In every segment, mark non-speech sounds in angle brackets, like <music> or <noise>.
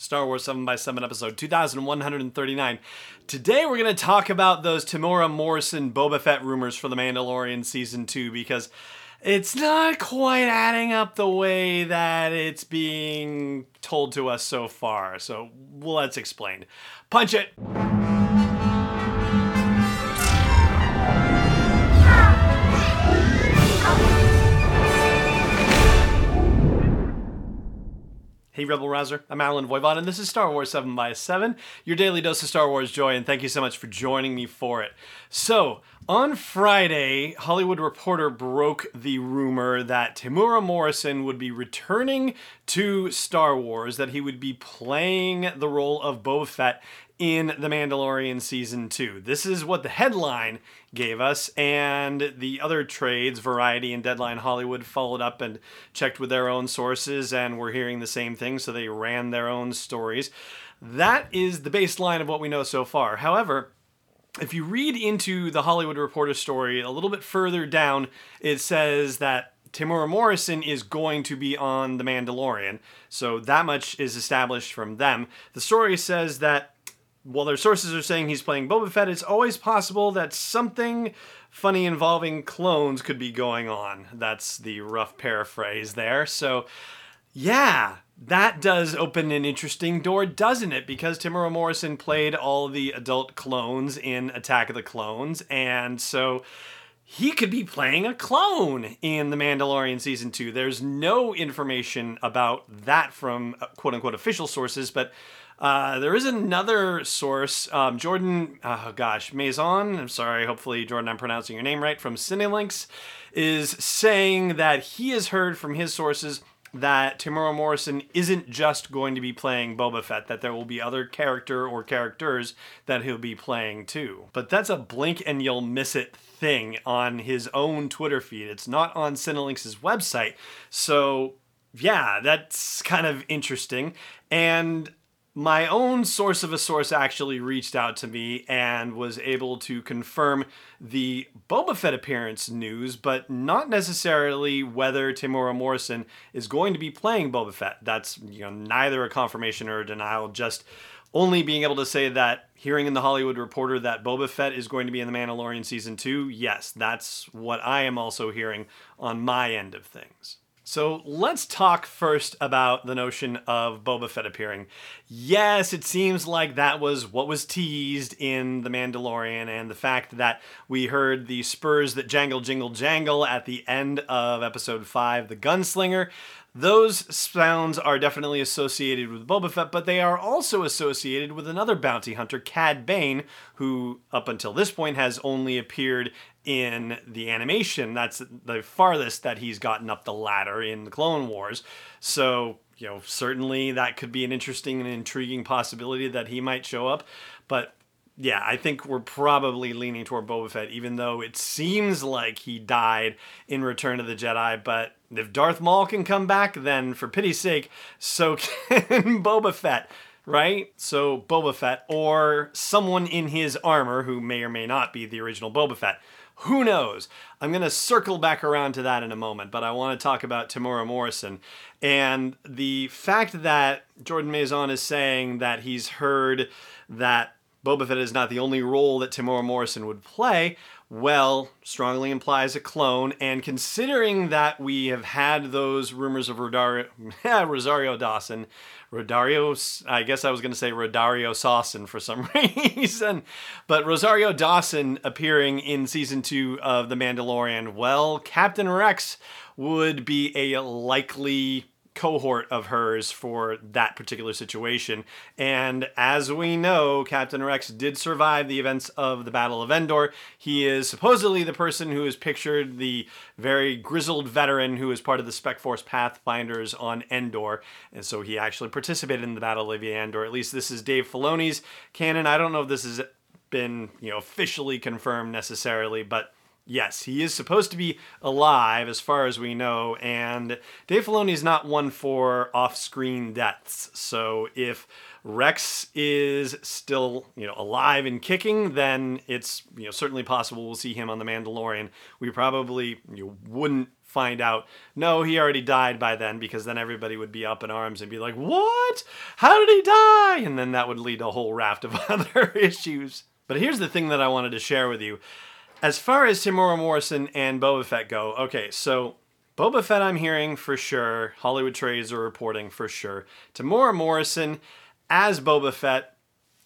Star Wars 7 by 7 episode 2139. Today we're going to talk about those Temuera Morrison Boba Fett rumors for The Mandalorian Season 2 because it's not quite adding up the way that it's being told to us so far. So let's explain. Punch it! Hey, Rebel Rouser. I'm Allen Voivod, and this is Star Wars 7 by 7 your daily dose of Star Wars joy, and thank you so much for joining me for it. So, on Friday, Hollywood Reporter broke the rumor that Temuera Morrison would be returning to Star Wars, that he would be playing the role of Boba Fett in The Mandalorian Season 2. This is what the headline gave us, and the other trades, Variety and Deadline Hollywood, followed up and checked with their own sources, and were hearing the same thing, so they ran their own stories. That is the baseline of what we know so far. However, if you read into the Hollywood Reporter story a little bit further down, it says that Temuera Morrison is going to be on The Mandalorian. So that much is established from them. The story says that while their sources are saying he's playing Boba Fett, it's always possible that something funny involving clones could be going on. That's the rough paraphrase there. So, yeah, that does open an interesting door, doesn't it? Because Temuera Morrison played all the adult clones in Attack of the Clones, and so he could be playing a clone in The Mandalorian season two. There's no information about that from uh, quote unquote official sources, but uh, there is another source, um, Jordan, oh gosh, Maison, I'm sorry, hopefully, Jordan, I'm pronouncing your name right, from Cinelinx, is saying that he has heard from his sources that Temuera Morrison isn't just going to be playing Boba Fett, that there will be other character or characters that he'll be playing too. But that's a blink and you'll miss it thing on his own Twitter feed. It's not on Cinelinx's website. So, yeah, that's kind of interesting. And my own source of a source actually reached out to me and was able to confirm the Boba Fett appearance news, but not necessarily whether Temuera Morrison is going to be playing Boba Fett. That's you know neither a confirmation or a denial, just only being able to say that hearing in the Hollywood Reporter that Boba Fett is going to be in The Mandalorian season 2, yes, that's what I am also hearing on my end of things. So let's talk first about the notion of Boba Fett appearing. Yes, it seems like that was what was teased in The Mandalorian, and the fact that we heard the spurs that jangle, jingle, jangle at the end of episode 5, The Gunslinger. Those sounds are definitely associated with Boba Fett, but they are also associated with another bounty hunter, Cad Bane, who up until this point has only appeared in the animation. That's the farthest that he's gotten up the ladder in the Clone Wars. So, you know, certainly that could be an interesting and intriguing possibility that he might show up. But yeah, I think we're probably leaning toward Boba Fett, even though it seems like he died in Return of the Jedi. But if Darth Maul can come back, then for pity's sake, so <laughs> can Boba Fett, right? So Boba Fett, or someone in his armor who may or may not be the original Boba Fett. Who knows? I'm going to circle back around to that in a moment, but I want to talk about Temuera Morrison. And the fact that Jordan Maison is saying that he's heard that Boba Fett is not the only role that Temuera Morrison would play, well, strongly implies a clone. And considering that we have had those rumors of Rodario, <laughs> Rosario Dawson, Rodario, I guess I was going to say Rodario Sawson for some <laughs> reason, but Rosario Dawson appearing in season two of The Mandalorian, well, Captain Rex would be a likely cohort of hers for that particular situation. And as we know, Captain Rex did survive the events of the Battle of Endor. He is supposedly the person who is pictured the very grizzled veteran who is part of the Spec Force Pathfinders on Endor. And so he actually participated in the Battle of Endor. At least this is Dave Filoni's canon. I don't know if this has been, you know, officially confirmed necessarily, but yes, he is supposed to be alive as far as we know, and Dave Filoni is not one for off-screen deaths. So if Rex is still, you know, alive and kicking, then it's, you know, certainly possible we'll see him on The Mandalorian. We probably you know, wouldn't find out, no, he already died by then, because then everybody would be up in arms and be like, what? How did he die? And then that would lead to a whole raft of <laughs> other issues. But here's the thing that I wanted to share with you. As far as Temuera Morrison and Boba Fett go, okay, so Boba Fett, I'm hearing for sure. Hollywood trades are reporting for sure. Temuera Morrison as Boba Fett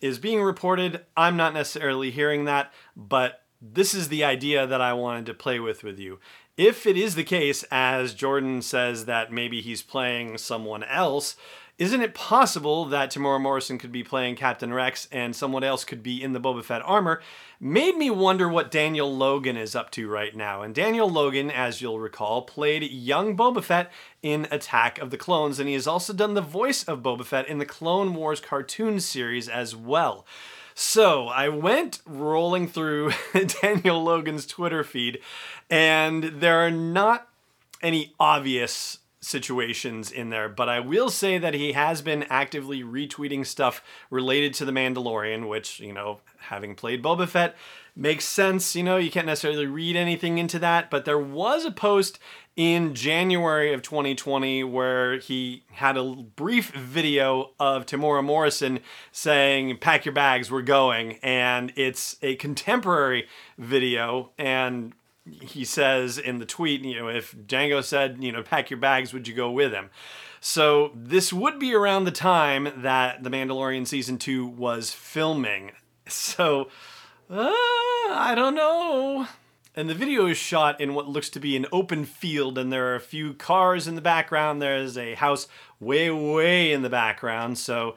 is being reported. I'm not necessarily hearing that, but this is the idea that I wanted to play with with you. If it is the case, as Jordan says that maybe he's playing someone else, isn't it possible that Temuera Morrison could be playing Captain Rex and someone else could be in the Boba Fett armor? Made me wonder what Daniel Logan is up to right now. And Daniel Logan, as you'll recall, played young Boba Fett in Attack of the Clones, and he has also done the voice of Boba Fett in the Clone Wars cartoon series as well. So I went rolling through <laughs> Daniel Logan's Twitter feed, and there are not any obvious situations in there, but I will say that he has been actively retweeting stuff related to The Mandalorian, which, you know, having played Boba Fett makes sense. You know, you can't necessarily read anything into that, but there was a post in January of 2020 where he had a brief video of Temuera Morrison saying, Pack your bags, we're going. And it's a contemporary video. And he says in the tweet, you know, if Django said, you know, pack your bags, would you go with him? So this would be around the time that The Mandalorian season two was filming. So uh, I don't know. And the video is shot in what looks to be an open field, and there are a few cars in the background. There's a house way, way in the background. So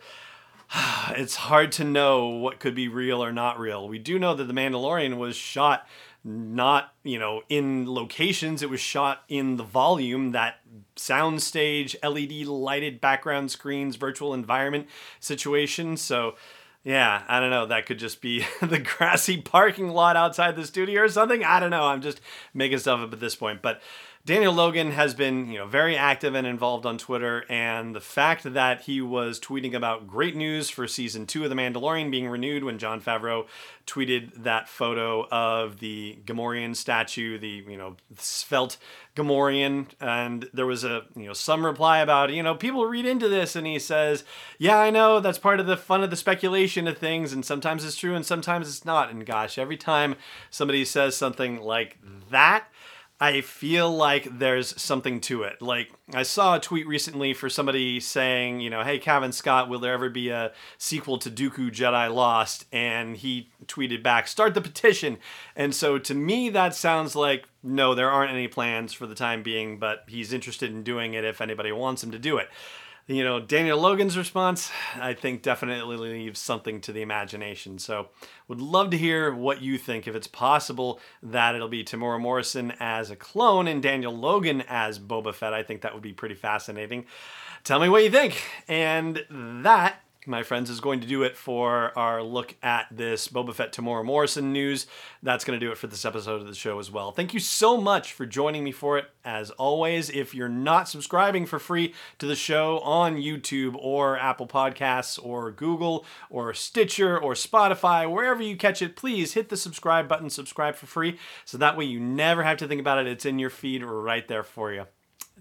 <sighs> it's hard to know what could be real or not real. We do know that The Mandalorian was shot not you know in locations. It was shot in the volume that soundstage led lighted background screens virtual environment situation. So yeah i don't know. That could just be <laughs> the grassy parking lot outside the studio or something. I don't know. I'm just making stuff up at this point. But Daniel Logan has been, you know, very active and involved on Twitter, and the fact that he was tweeting about great news for season two of The Mandalorian being renewed when Jon Favreau tweeted that photo of the Gamorrean statue, the you know svelte Gamorrean, and there was a you know some reply about you know people read into this, and he says, yeah, I know that's part of the fun of the speculation of things, and sometimes it's true and sometimes it's not, and gosh, every time somebody says something like that I feel like there's something to it. Like I saw a tweet recently for somebody saying, you know, hey Cavan Scott, will there ever be a sequel to Dooku Jedi Lost? And he tweeted back, start the petition. And so to me that sounds like no, there aren't any plans for the time being, but he's interested in doing it if anybody wants him to do it you know, Daniel Logan's response, I think definitely leaves something to the imagination. So, would love to hear what you think. If it's possible that it'll be Temuera Morrison as a clone and Daniel Logan as Boba Fett, I think that would be pretty fascinating. Tell me what you think. And that my friends, is going to do it for our look at this Boba Fett Temuera Morrison news. That's going to do it for this episode of the show as well. Thank you so much for joining me for it. As always, if you're not subscribing for free to the show on YouTube or Apple Podcasts or Google or Stitcher or Spotify, wherever you catch it, please hit the subscribe button, subscribe for free, so that way you never have to think about it. It's in your feed right there for you.